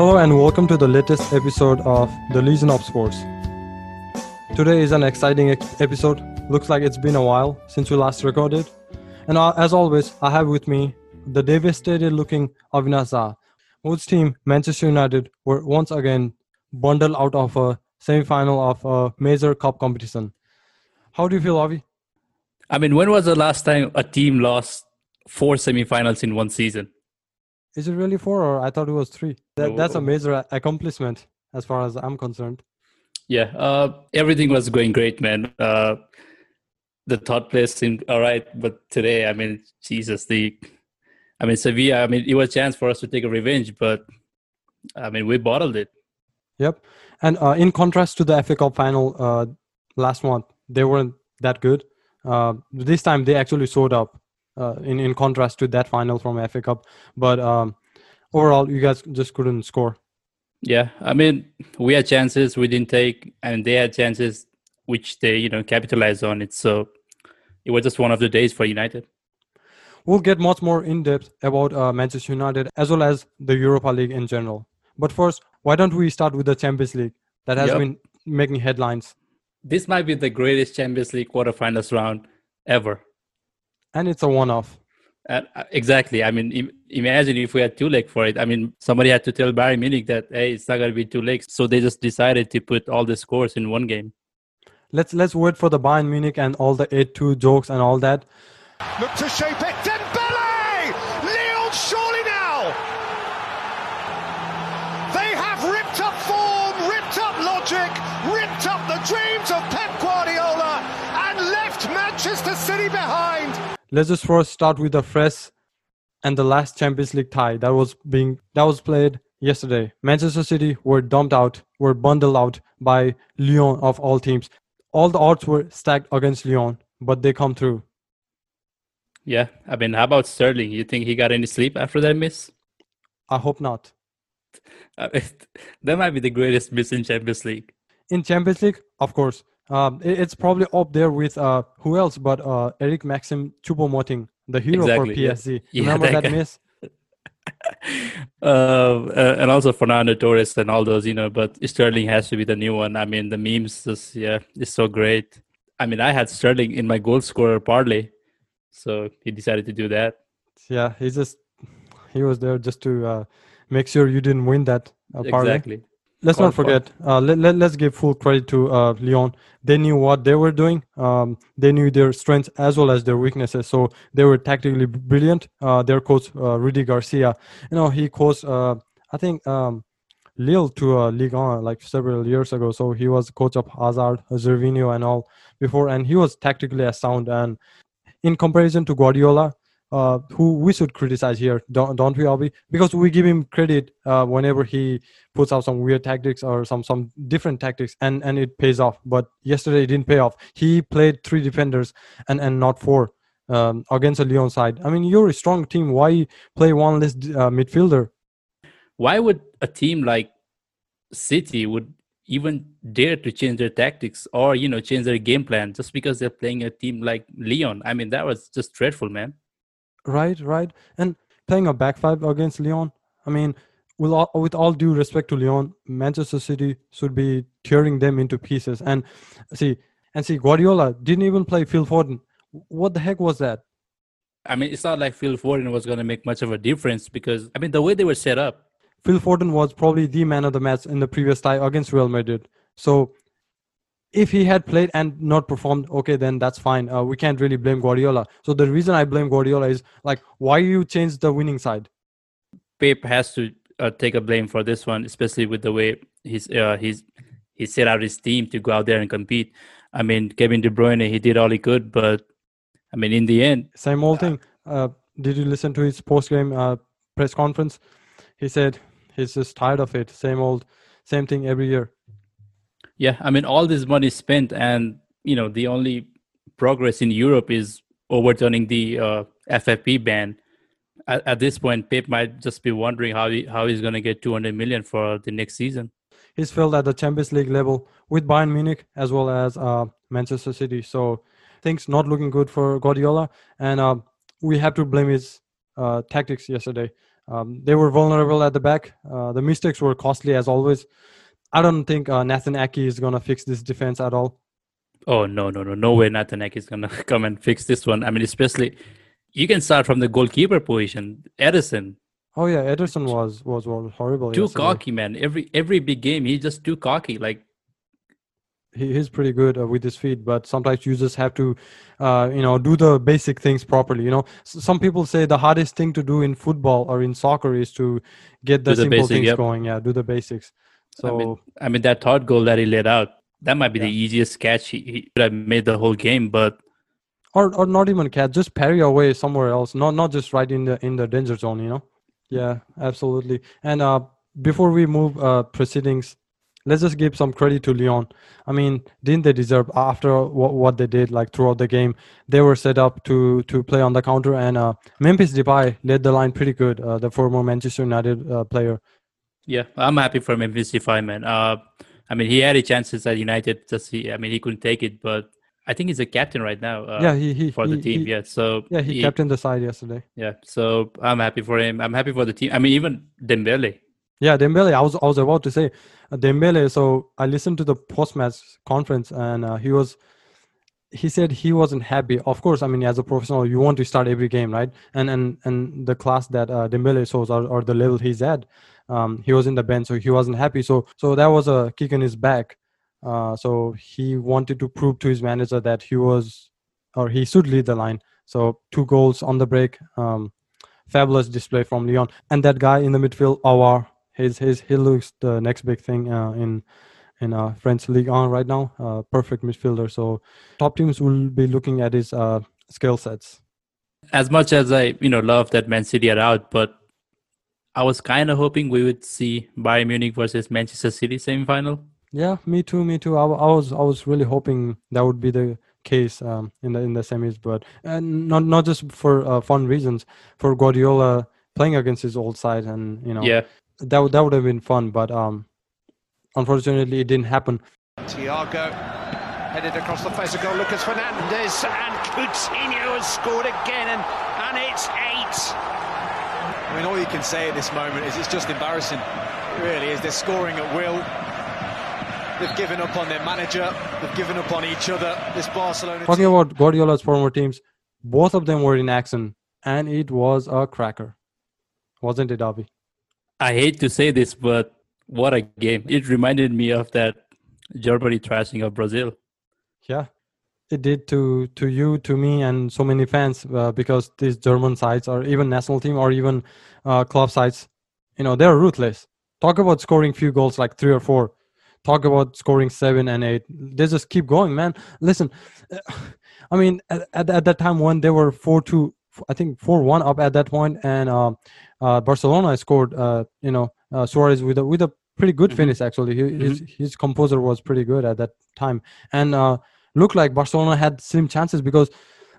Hello and welcome to the latest episode of the Legion of Sports. Today is an exciting episode. Looks like it's been a while since we last recorded. And as always, I have with me the devastated looking Avinash Jha, whose team, Manchester United, were once again bundled out of a semi final of a major cup competition. How do you feel, Avi? I mean, when was the last time a team lost four semi finals in one season? Is it really four, or I thought it was three? That, that's a major accomplishment as far as I'm concerned. Yeah, uh, everything was going great, man. Uh, the third place seemed all right, but today, I mean, Jesus, the, I mean, Sevilla. I mean, it was a chance for us to take a revenge, but I mean, we bottled it. Yep. And uh, in contrast to the FA Cup final uh, last month, they weren't that good. Uh, this time they actually showed up. Uh, in in contrast to that final from FA Cup, but um, overall, you guys just couldn't score. Yeah, I mean, we had chances we didn't take, and they had chances which they, you know, capitalized on it. So it was just one of the days for United. We'll get much more in depth about uh, Manchester United as well as the Europa League in general. But first, why don't we start with the Champions League that has Yep. been making headlines, This might be the greatest Champions League quarterfinals round ever. And it's a one-off. Uh, uh, exactly. I mean, Im- imagine if we had two legs for it. I mean, somebody had to tell Bayern Munich that hey, it's not going to be two legs, so they just decided to put all the scores in one game. Let's let's wait for the Bayern Munich and all the 8-2 jokes and all that. Look to shape it. Let's just first start with the fresh and the last Champions League tie that was being that was played yesterday. Manchester City were dumped out, were bundled out by Lyon of all teams. All the odds were stacked against Lyon, but they come through. Yeah. I mean, how about Sterling? You think he got any sleep after that miss? I hope not. Uh, that might be the greatest miss in Champions League. In Champions League, of course, um, it- it's probably up there with uh, who else but uh, Eric Maxim Choupo-Moting, the hero Exactly, for yeah. PSG. Yeah, Remember that that, miss? uh, uh, and also Fernando Torres and all those, you know, but Sterling has to be the new one. I mean, the memes, yeah, it's so great. I mean, I had Sterling in my goal scorer parlay, so he decided to do that. Yeah, he just he was there just to uh, make sure you didn't win that uh, parlay. exactly. Let's not forget uh, let, let, let's give full credit to uh, Lyon. They knew what they were doing. Um, they knew their strengths as well as their weaknesses. So they were tactically brilliant. Uh, their coach uh, Rudi Garcia, you know, he coached uh, I think um, Lille to uh, Ligue 1 like several years ago. So he was coach of Hazard, Gervinho, and all before, and he was tactically sound. And in comparison to Guardiola, uh, who we should criticize here, don't, don't we, Obi? Because we give him credit uh, whenever he puts out some weird tactics or some some different tactics, and and it pays off. But yesterday it didn't pay off. He played three defenders and and not four um, against a Lyon side. I mean, you're a strong team. Why play one less uh, midfielder? Why would a team like City would even dare to change their tactics or you know change their game plan just because they're playing a team like Lyon? I mean, that was just dreadful, man. Right, right. And playing a back five against Lyon. I mean, with all, with all due respect to Lyon, Manchester City should be tearing them into pieces. And see, and see, Guardiola didn't even play Phil Foden. What the heck was that? I mean, it's not like Phil Foden was going to make much of a difference because I mean the way they were set up. Phil Foden was probably the man of the match in the previous tie against Real Madrid. So if he had played and not performed, okay, then that's fine. Uh, we can't really blame Guardiola. So the reason I blame Guardiola is like, why you change the winning side? Pep has to uh, take a blame for this one, especially with the way he's uh, he's he set out his team to go out there and compete. I mean, Kevin De Bruyne, he did all he could, but I mean, in the end, Same old thing. Uh, did you listen to his post game uh, press conference? He said he's just tired of it. Same old, same thing every year. Yeah, I mean, all this money spent, and you know, the only progress in Europe is overturning the uh, FFP ban. At, at this point, Pep might just be wondering how he, how he's going to get 200 million for the next season. He's failed at the Champions League level with Bayern Munich as well as uh, Manchester City. So things not looking good for Guardiola, and uh, we have to blame his uh, tactics yesterday. Um, they were vulnerable at the back. Uh, the mistakes were costly as always. I don't think uh, Nathan Ake is gonna fix this defense at all. Oh no, no, no, no way Nathan Ake is gonna come and fix this one. I mean, especially you can start from the goalkeeper position. Ederson. Oh yeah, Ederson was was, was horrible. Too yesterday. cocky, man. Every every big game, he's just too cocky. Like he, he's pretty good uh, with his feet, but sometimes you just have to, uh, you know, do the basic things properly. You know, S- some people say the hardest thing to do in football or in soccer is to get the Do the simple basic, things yep. going. Yeah, do the basics. So I mean, I mean that third goal that he let out, that might be the easiest catch he, he could have made the whole game. But or or not even catch, just parry away somewhere else. Not not just right in the in the danger zone. You know. Yeah, absolutely. And uh, before we move uh, proceedings, let's just give some credit to Lyon. I mean, didn't they deserve after what, what they did like throughout the game? They were set up to to play on the counter, and uh, Memphis Depay led the line pretty good. Uh, the former Manchester United uh, player. Yeah, I'm happy for Memphis Depay, man. Uh, I mean, he had his chances at United. Just he, I mean, he couldn't take it, but I think he's a captain right now. Uh, yeah, he he for the he- team. he- yeah, so yeah, he captained the side yesterday. Yeah, so I'm happy for him. I'm happy for the team. I mean, even Dembele. Yeah, Dembele. I was I was about to say uh, Dembele. So I listened to the post match conference, and uh, he was he said he wasn't happy. Of course, I mean as a professional, you want to start every game, right? And and and the class that uh, Dembele shows or, or the level he's at, um, he was in the bench, so he wasn't happy. So so that was a kick in his back. Uh, so he wanted to prove to his manager that he was or he should lead the line. So two goals on the break. Um, fabulous display from Lyon. And that guy in the midfield, Aouar, his his he looks the next big thing uh, in in uh, French League on right now. Uh, perfect midfielder. So top teams will be looking at his uh, skill sets. As much as I, you know, love that Man City are out, but I was kind of hoping we would see Bayern Munich versus Manchester City semifinal. Yeah, me too. Me too. I, w- I was I was really hoping that would be the case um, in the in the semis, but and not not just for uh, fun reasons. For Guardiola playing against his old side, and you know Yeah, that would that would have been fun, but um, unfortunately it didn't happen. Thiago headed across the face of goal. Lucas Hernandez and Coutinho has scored again, and, and it's eight. I mean, all you can say at this moment is it's just embarrassing. It really is. They're scoring at will. They've given up on their manager. They've given up on each other. This Barcelona Talking team. about Guardiola's former teams, both of them were in action, and it was a cracker, wasn't it, Avi? I hate to say this, but what a game! It reminded me of that Germany thrashing of Brazil. Yeah, it did to to you, to me, and so many fans uh, because these German sides, or even national team, or even uh, club sides, you know, they're ruthless. Talk about scoring few goals, like three or four. Talk about scoring seven and eight. They just keep going, man. Listen, I mean, at, at, at that time when they were four two, I think four one up at that point, and uh, uh, Barcelona scored. Uh, you know, uh, Suarez with a with a pretty good Mhm. finish actually. He, His his composer was pretty good at that time, and uh, looked like Barcelona had slim chances because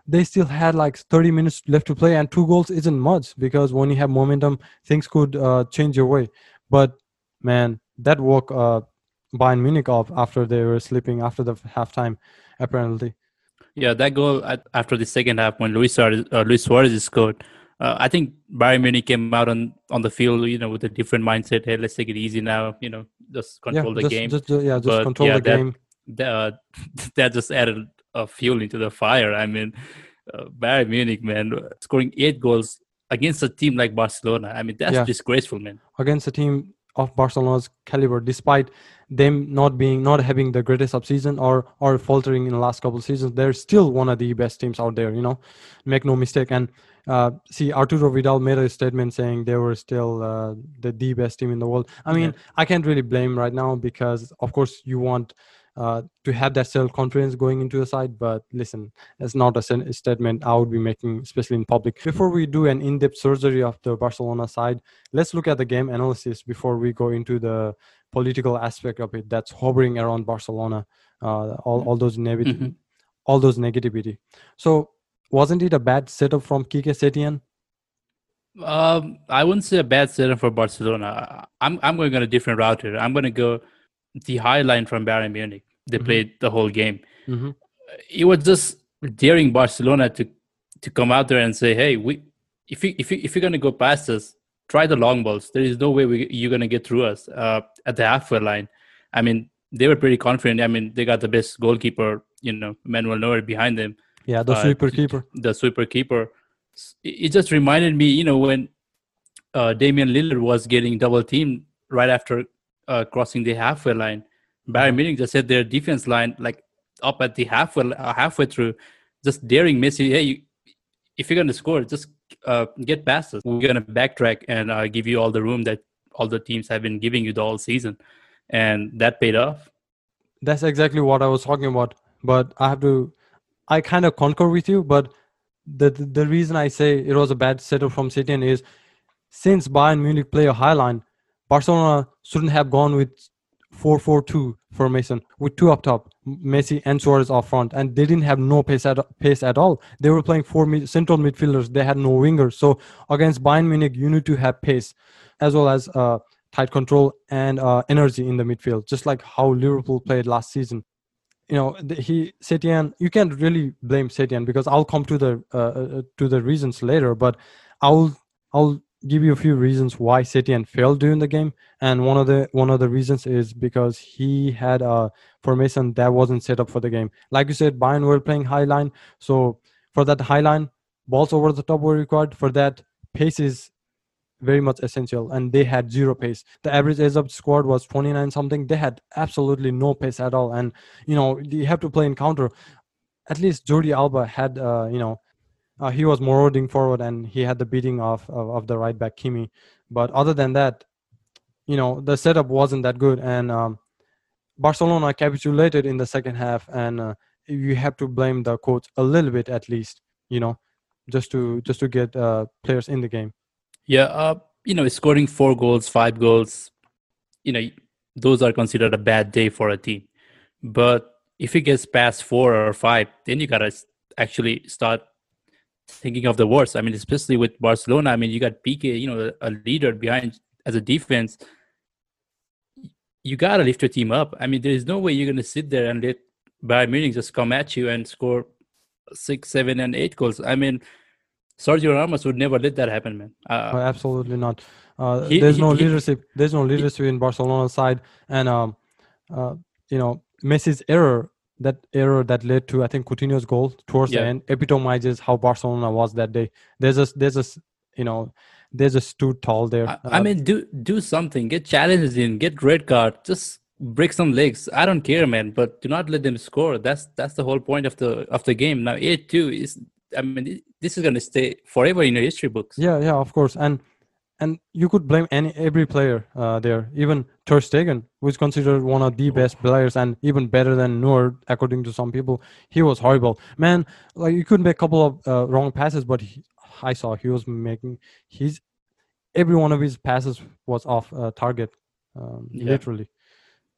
they still had like 30 minutes left to play, and two goals isn't much because when you have momentum, things could uh, change your way. But man, that woke uh, Bayern Munich up after they were sleeping after the halftime, apparently. Yeah, that goal at, after the second half when Luis Suarez, uh, Luis Suarez scored. Uh, I think Bayern Munich came out on, on the field, you know, with a different mindset. Hey, let's take it easy now. You know, just control the just, game. Just, ju- yeah, just But, control yeah, the that- game. That, uh, that just added uh, fuel into the fire. I mean, uh, Bayern Munich, man, scoring eight goals against a team like Barcelona. I mean, that's Yeah. disgraceful, man. against a team of Barcelona's caliber, despite them not being not having the greatest of season or or faltering in the last couple of seasons, they're still one of the best teams out there. You know, make no mistake. And uh, see, Arturo Vidal made a statement saying they were still uh, the the best team in the world. I mean, I can't really blame right now because of course you want. Uh, to have that self confidence going into the side, but listen, that's not a statement I would be making, especially in public. Before we do an in depth surgery of the Barcelona side, let's look at the game analysis before we go into the political aspect of it that's hovering around Barcelona, uh, all, all those negative, Mhm. all those negativity. So wasn't it a bad setup from Kike Setien? Um, I wouldn't say a bad setup for Barcelona. I'm I'm going on a different route here. I'm going to go the high line from Bayern Munich. They Mhm. played the whole game. Mm-hmm. It was just daring Barcelona to to come out there and say, "Hey, we if you if you if you're going to go past us, try the long balls. There is no way we, you're going to get through us uh, at the halfway line. I mean, they were pretty confident. I mean, they got the best goalkeeper, you know, Manuel Neuer behind them. Yeah, the Uh, sweeper keeper. The sweeper keeper. It it just reminded me, you know, when uh, Damian Lillard was getting double teamed right after uh, crossing the halfway line. Bayern Munich just had their defense line like up at the halfway uh, halfway through, just daring Messi. Hey, you, if you're gonna score, just uh, get past us. We're gonna backtrack and uh, give you all the room that all the teams have been giving you the whole season, and that paid off. That's exactly what I was talking about. But I have to, I kind of concur with you. But the the, the reason I say it was a bad setup from Setien is since Bayern Munich play a high line, Barcelona shouldn't have gone with 4-4-2 formation with two up top, Messi and Suarez off front, and they didn't have no pace at pace at all. They were playing four mid, central midfielders. They had no wingers. So against Bayern Munich, you need to have pace as well as uh, tight control and uh, energy in the midfield, just like how Liverpool played last season. You know, he Setien. You can't really blame Setien because I'll come to the uh, uh, to the reasons later. But I'll I'll give you a few reasons why Setien failed during the game, and one of the one of the reasons is because he had a formation that wasn't set up for the game. Like you said, Bayern were playing high line, so for that high line, balls over the top were required. For that, pace is very much essential, and they had zero pace. The average age of squad was 29 something. They had absolutely no pace at all, and you know you have to play in counter. At least Jordi Alba had, uh, you know, uh, he was marauding forward and he had the beating of, of of the right back Kimi. But other than that, you know, the setup wasn't that good, and um, Barcelona capitulated in the second half, and uh, you have to blame the coach a little bit at least, you know, just to just to get uh, players in the game. Yeah, uh, you know, scoring four goals, five goals, you know, those are considered a bad day for a team. But if it gets past four or five, then you gotta actually start thinking of the worst. I mean, especially with Barcelona. I mean, you got Pique, you know, a leader behind as a defense. You gotta lift your team up. I mean, there is no way you're gonna sit there and let Bayern Munich just come at you and score six, seven, and eight goals. I mean, Sergio Ramos would never let that happen, man. Uh, Uh, absolutely not. Uh, He- there's he- no he- leadership. There's no leadership in Barcelona's side, and um, uh, you know Messi's error, that error that led to I think Coutinho's goal towards the end, epitomizes how Barcelona was that day. There's a there's a you know there's a stood tall there. I, I Uh, mean, do do something. Get challenges in. Get red card. Just break some legs. I don't care, man. But do not let them score. That's that's the whole point of the of the game. Now, eight two is. I mean, this is gonna stay forever in your history books. Yeah, yeah, of course, and and you could blame any every player uh, there, even Ter Stegen, who is considered one of the best players and even better than Neuer, according to some people. He was horrible, man. Like you could make a couple of uh, wrong passes, but he, I saw he was making his every one of his passes was off uh, target, um, Yeah. literally.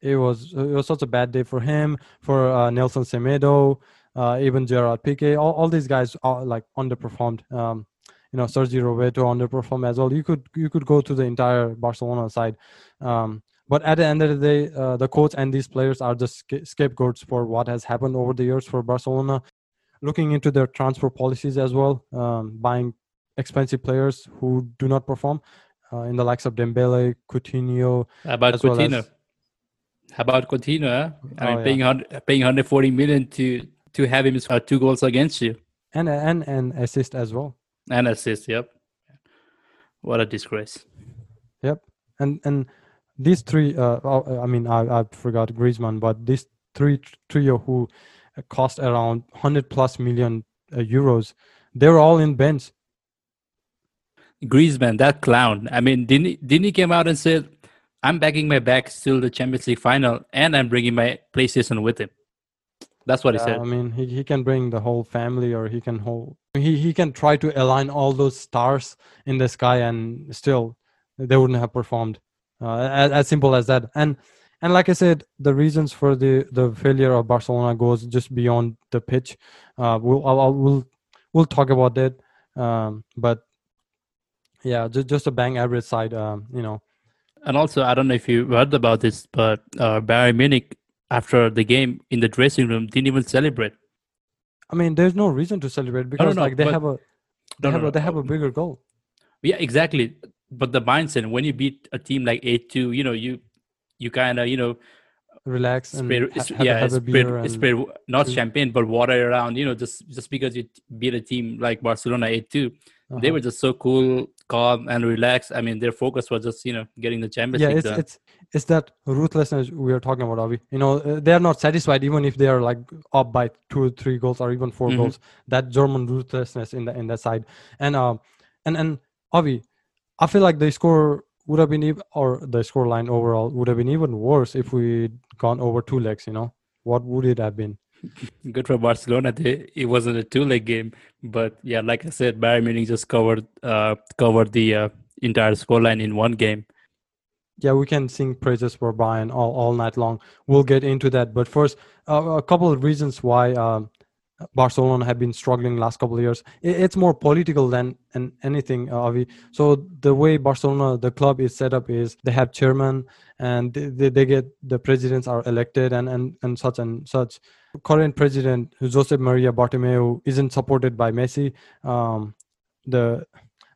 It was it was such a bad day for him, for uh, Nelson Semedo, uh, even Gerard Piqué. All, all these guys are like underperformed. Um, you know, Sergio Roberto underperformed as well. You could you could go to the entire Barcelona side, um, but at the end of the day, uh, the coach and these players are just sca- scapegoats for what has happened over the years for Barcelona. Looking into their transfer policies as well, um, buying expensive players who do not perform, uh, in the likes of Dembele, Coutinho, How about As well Coutinho? as- How about Coutinho? Huh? I Oh, mean, paying 100, paying 140 million to to have him score two goals against you and and and assist as well. And assist. Yep. What a disgrace. Yep, and and these three. Uh, oh, I mean, I I forgot Griezmann, but these three tr- trio who cost around hundred plus million uh, euros, they were all in bench. Griezmann, that clown. I mean, didn't he, didn't he came out and said, "I'm backing my back till the Champions League final, and I'm bringing my PlayStation with him." That's what he said. I mean, he, he can bring the whole family, or he can whole he he can try to align all those stars in the sky, and still they wouldn't have performed. Uh, as, as simple as that. And and like I said, the reasons for the the failure of Barcelona goes just beyond the pitch. Uh, we'll I'll, I'll, we'll we'll talk about that. Um, but yeah, just just a bang average side. Um, you know, And also, I don't know if you heard about this, but uh, Bayern Munich after the game in the dressing room didn't even celebrate. I mean, there's no reason to celebrate because no, like they but- have a they No, no, have no, a they have a bigger goal. Yeah, exactly. but the mindset when you beat a team like eight two, you know you you kind of you know relax and spread, have, yeah have a spread, beer and spread not champagne but water around. You know just just because you beat a team like Barcelona eight two, they uh-huh. were just so cool, calm, and relaxed. I mean, their focus was just you know getting the Champions yeah League it's done. it's it's that ruthlessness we are talking about Avi. you know uh, they are not satisfied even if they are like up by two or three goals or even 4 Mhm. goals that german ruthlessness in the in that side and um and and Avi, i feel like the score would have been even or the score line overall would have been even worse if we'd gone over two legs you know what would it have been Good for Barcelona. They, it wasn't a two-leg game, but yeah, like I said, Bayern Munich just covered uh, covered the uh, entire scoreline in one game. yeah we can sing praises for bayern all, all night long we'll get into that but first uh, a couple of reasons why um, barcelona have been struggling last couple of years. It's more political than and anything uh, Avi. so the way barcelona the club is set up is they have chairman and they, they, get the presidents are elected and, and and such and such. Current president josep maria bartomeu isn't supported by messi. Um, the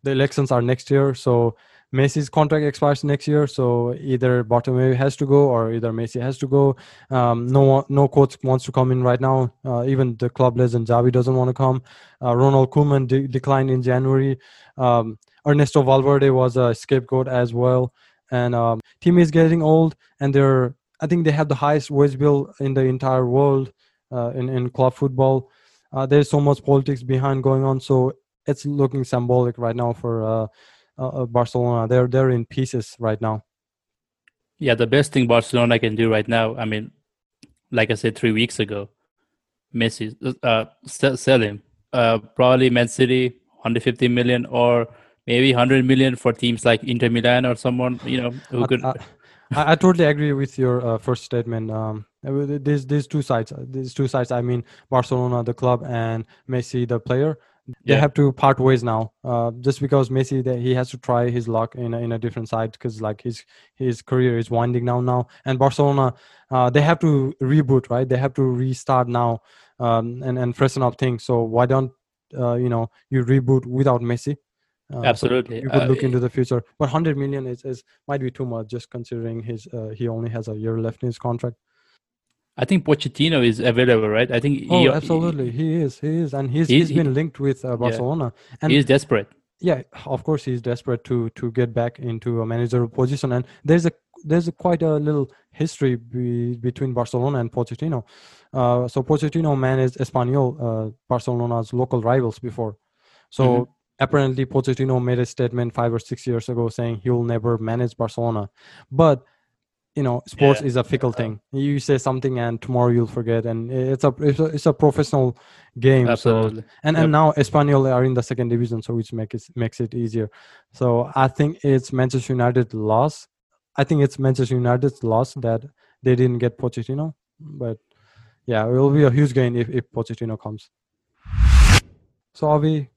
the elections are next year so Messi's contract expires next year, so either Bartomeu has to go or either Messi has to go. Um, no no coach wants to come in right now. Uh, even the club legend Xavi doesn't want to come. Uh, Ronald Koeman de- declined in January. Um, Ernesto Valverde was a scapegoat as well, and um, team is getting old, and they're I think they have the highest wage bill in the entire world uh, in in club football. Uh, there's so much politics behind going on, so it's looking symbolic right now for. Uh, uh, uh, Barcelona. They're they're in pieces right now. Yeah, the best thing Barcelona can do right now. I mean, like I said three weeks ago, Messi uh, sell, sell him. Uh, probably Man City 150 million or maybe 100 million for teams like Inter Milan or someone you know who I, could. I, I I totally agree with your uh, first statement. Um, uh, with these these two sides, uh, these two sides. I mean, Barcelona, the club, and Messi, the player. They Yeah. have to part ways now. Uh, just because Messi, that he has to try his luck in a, in a different side because like his his career is winding down now. And Barcelona, uh, they have to reboot, right? They have to restart now um, and and freshen up things. So why don't uh, you know you reboot without Messi? Uh, so Absolutely. you could Uh, look into the future but 100 million is, is might be too much just considering his uh, he only has a year left in his contract I think Pochettino is available, right? I think oh he, absolutely. He is he is and he's, He's- he's been linked with uh, barcelona. And He is desperate. yeah of course he's desperate to to get back into a managerial position. And there's a there's a quite a little history be, between barcelona and pochettino. Uh, so pochettino managed espanyol uh, barcelona's local rivals before. So Mhm. apparently pochettino made a statement five or six years ago saying he will never manage barcelona. But you know sports Yeah. is a fickle thing you say something and tomorrow you'll forget and it's a it's a, it's a professional game so Absolutely. and Yep. and now Espanyol are in the second division, so which makes it makes it easier. So I think it's Manchester United loss. I think it's Manchester United's loss that they didn't get Pochettino, but yeah, it will be a huge gain if if Pochettino comes. So Avi,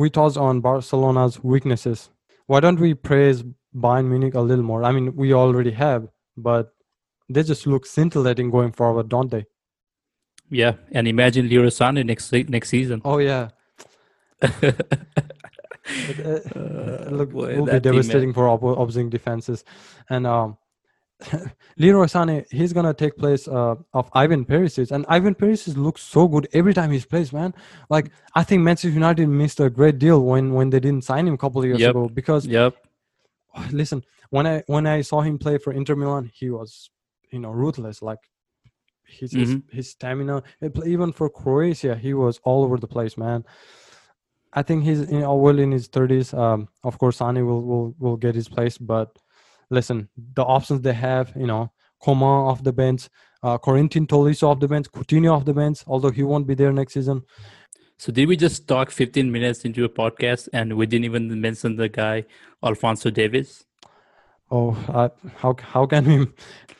we touched on Barcelona's weaknesses. Why don't we praise Bayern Munich a little more? I mean, we already have, but they just look scintillating going forward, don't they? Yeah, and imagine Leroy Sané next next season. Oh yeah, It, uh, Uh, look, boy, will be team, devastating for oppo- opposing defenses. And um, Leroy Sané, he's gonna take place uh, of Ivan Perisic, and Ivan Perisic looks so good every time he plays, man. Like I think Manchester United missed a great deal when when they didn't sign him a couple of years Yep. ago because Yep. listen, when I when I saw him play for Inter Milan, he was you know ruthless. Like his his, Mhm. his stamina, and even for Croatia, he was all over the place, man. I think he's in, well in his thirties. Um, of course, Sané will will will get his place, but listen, the options they have, you know, Coman off the bench, uh, Corentin Tolisso off the bench, Coutinho off the bench, although he won't be there next season. So did we just talk 15 minutes into a podcast and we didn't even mention the guy Alphonso Davies? Oh, uh, how how can we?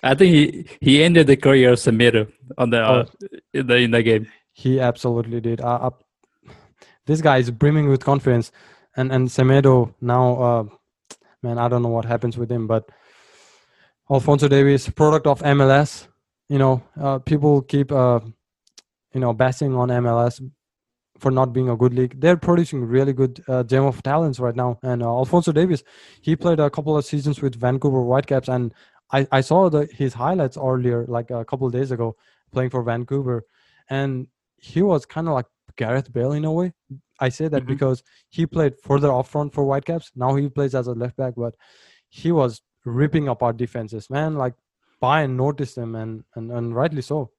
I think he he ended the career of Semedo on the uh, in the in the game. He absolutely did. Uh, uh, this guy is brimming with confidence, and and Semedo now, uh, man, I don't know what happens with him, but Alphonso Davies, product of MLS. You know, uh, people keep uh, you know bashing on MLS for not being a good league. They're producing really good uh, gem of talents right now. And uh, Alphonso Davies, he played a couple of seasons with Vancouver Whitecaps, and I, I saw the his highlights earlier, like a couple of days ago, playing for Vancouver, and he was kind of like Gareth Bale in a way. I say that Mhm. because he played further up front for Whitecaps. Now he plays as a left back, but he was ripping apart defenses, man. Like Bayern noticed him, and and, and rightly so.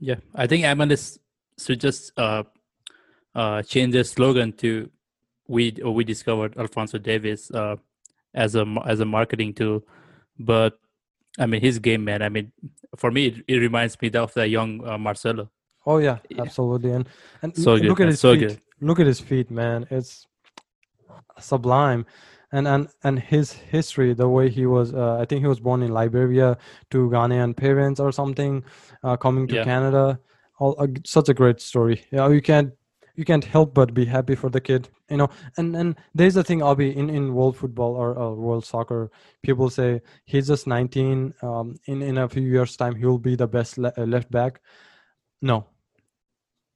Yeah, I think MLS should just uh, uh, change their slogan to "We or we discovered Alphonso Davies" uh, as a as a marketing tool. But I mean, his game, man. I mean, for me, it, it reminds me of the young uh, Marcelo. Oh yeah, absolutely. And and So l- good, look at his so feet. good. Look at his feet, man. It's sublime. And and and his history, the way he was, uh, I think he was born in Liberia to Ghanaian parents or something, uh, coming to Yeah. Canada. All, uh, such a great story. Yeah, you can't you can't help but be happy for the kid, you know. And and there's the thing, Abhi, in in world football or, or world soccer, people say he's just 19. Um, in in a few years' time, he will be the best le- uh, left back. No,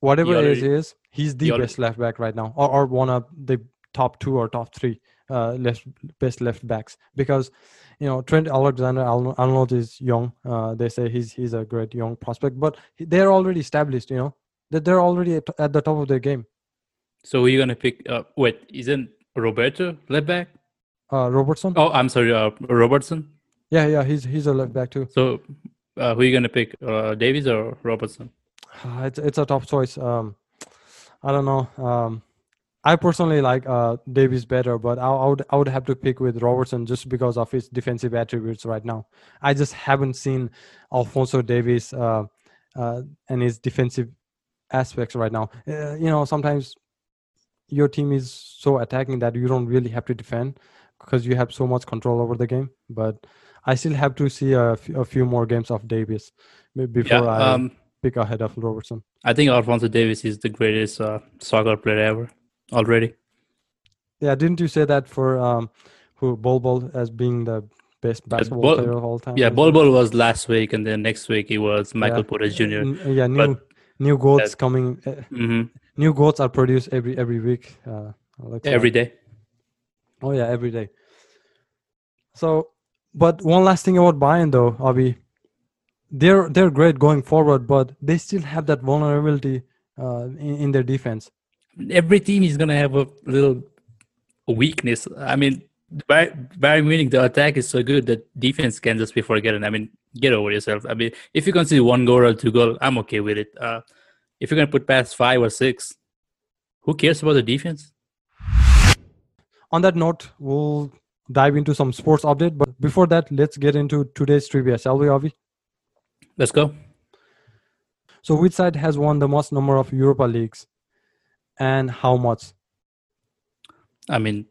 whatever already- he is, he's the he already- best left back right now, or, or one of the top two or top three uh, left best left backs. Because you know Trent Alexander Arnold is young. Uh, they say he's he's a great young prospect, but they're already established. You know that they're already at, at the top of their game. So who are you gonna pick? Uh, wait, isn't Roberto left back? Uh, Robertson, Oh, I'm sorry, uh, Robertson. yeah, yeah, he's he's a left back too. So uh, who are you gonna pick? Uh, Davies or Robertson? Uh, it's it's a tough choice. Um, I don't know. Um, I personally like uh, Davies better, but I, I would I would have to pick with Robertson just because of his defensive attributes right now. I just haven't seen Alphonso Davies uh, uh, and his defensive aspects right now. Uh, you know, sometimes your team is so attacking that you don't really have to defend because you have so much control over the game. But I still have to see a, f- a few more games of Davies before Yeah, I um, pick ahead of Robertson. I think Alphonso Davies is the greatest uh, soccer player ever already. Yeah, didn't you say that for um, who Bol Bol as being the best basketball Bol- player of all time? Yeah, Bol? Bol was last week, and then next week it was Michael Yeah. Porter Jr. N- yeah, new but- new goats that- coming. Uh, hmm new goats are produced every every week. Uh, looks Every like. day. Oh yeah, every day. So, but one last thing about Bayern though, Avi, they're they're great going forward, but they still have that vulnerability uh, in, in their defense. Every team is gonna have a little weakness. I mean, Bayern Bayern Munich, the attack is so good that defense can just be forgotten. I mean, get over yourself. I mean, if you concede one goal or two goal, I'm okay with it. Uh, if you're gonna put past five or six, who cares about the defense? On that note, we'll dive into some sports update. But before that, let's get into today's trivia, shall we, Avi? Let's go. So, which side has won the most number of Europa leagues, and how much? I mean,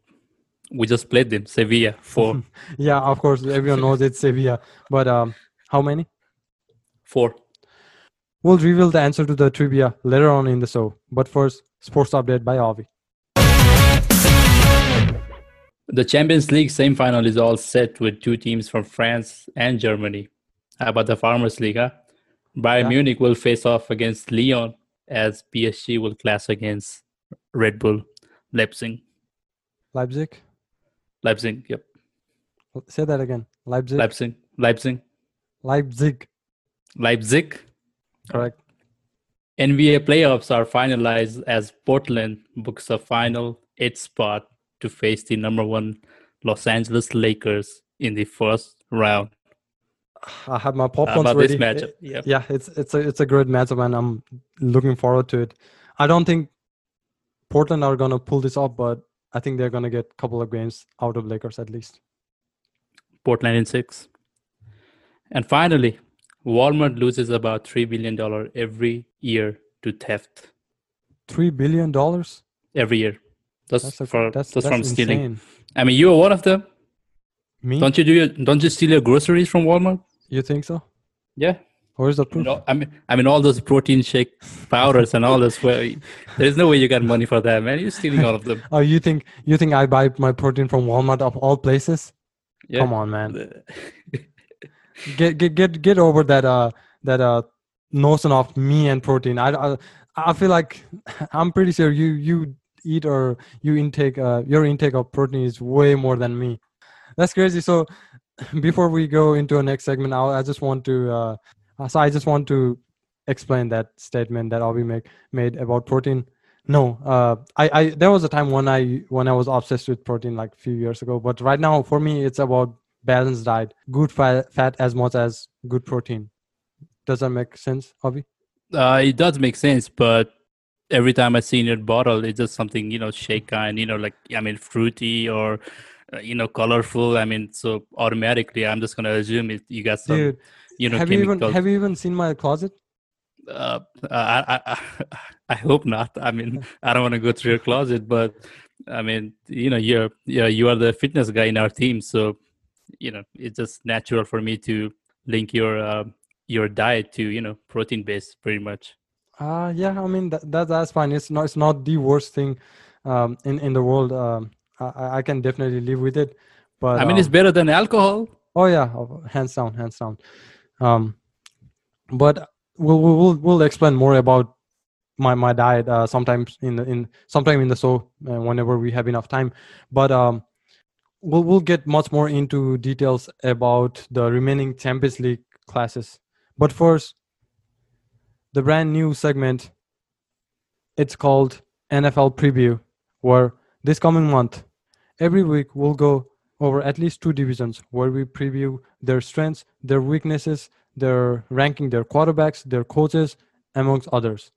we just played them. Sevilla four, Yeah, of course, everyone knows it's Sevilla, but um, how many? four. We'll reveal the answer to the trivia later on in the show. But first, sports update by Avi. The Champions League semi-final is all set with two teams from France and Germany. How about the Farmers League? Huh? Bayern Yeah. Munich will face off against Lyon as PSG will clash against Red Bull Leipzig. Leipzig. Leipzig, yep. Say that again. Leipzig. Leipzig, Leipzig, Leipzig. Leipzig. Correct. NBA playoffs are finalized as Portland books a final eight spot to face the number one Los Angeles Lakers in the first round. I have my How popcorns ready. Yep. Yeah, it's it's a it's a great matchup, and I'm looking forward to it. I don't think Portland are gonna pull this off, but I think they're gonna get a couple of games out of Lakers at least. Portland in six. And finally, Walmart loses about $3 billion every year to theft. Three billion dollars. Every year. Just, That's a, for, that's, just that's from stealing. insane. I mean, you are one of them. Me? Don't you do your, don't you steal your groceries from Walmart? you think so? Yeah. Where's the You know, I mean, I mean, all those protein shake powders and all this. There's no way you got money for that, man. You're stealing all of them. Oh, you think you think I buy my protein from Walmart of all places? Yeah. Come on, man. Get get get get over that uh that uh notion of me and protein. I, I, I feel like I'm pretty sure you you eat or you intake uh, your intake of protein is way more than me. That's crazy. So before we go into our next segment, I'll, I just want to uh, so I just want to explain that statement that Avi make made about protein. No, uh, I, I there was a time when I when I was obsessed with protein like a few years ago, but right now for me it's about balanced diet, good fat, fat as much as good protein. Does that make sense, Avi? Uh, it does make sense, but every time I see in your bottle, it's just something you know, shake kind, you know, like I mean, fruity or uh, you know, colorful. I mean, so automatically, I'm just gonna assume it. You got some, Dude, you know, have you even have you even seen my closet? uh, I, I, I, I hope not. I mean, I don't want to go through your closet, but I mean, you know, you're, yeah, you are the fitness guy in our team, so you know, it's just natural for me to link your uh, your diet to you know protein based, pretty much. Uh yeah, I mean that, that that's fine. It's not it's not the worst thing um, in in the world. Um, I, I can definitely live with it. But I mean, it's um, better than alcohol. Oh yeah, oh, hands down, hands down. Um, but we'll we'll we'll, we'll explain more about my my diet uh, sometimes in the in sometime in the show uh, whenever we have enough time. But um, we'll we'll get much more into details about the remaining Champions League classes. But first, the brand new segment. It's called NFL Preview, where this coming month, every week we'll go over at least two divisions where we preview their strengths, their weaknesses, their ranking, their quarterbacks, their coaches, amongst others.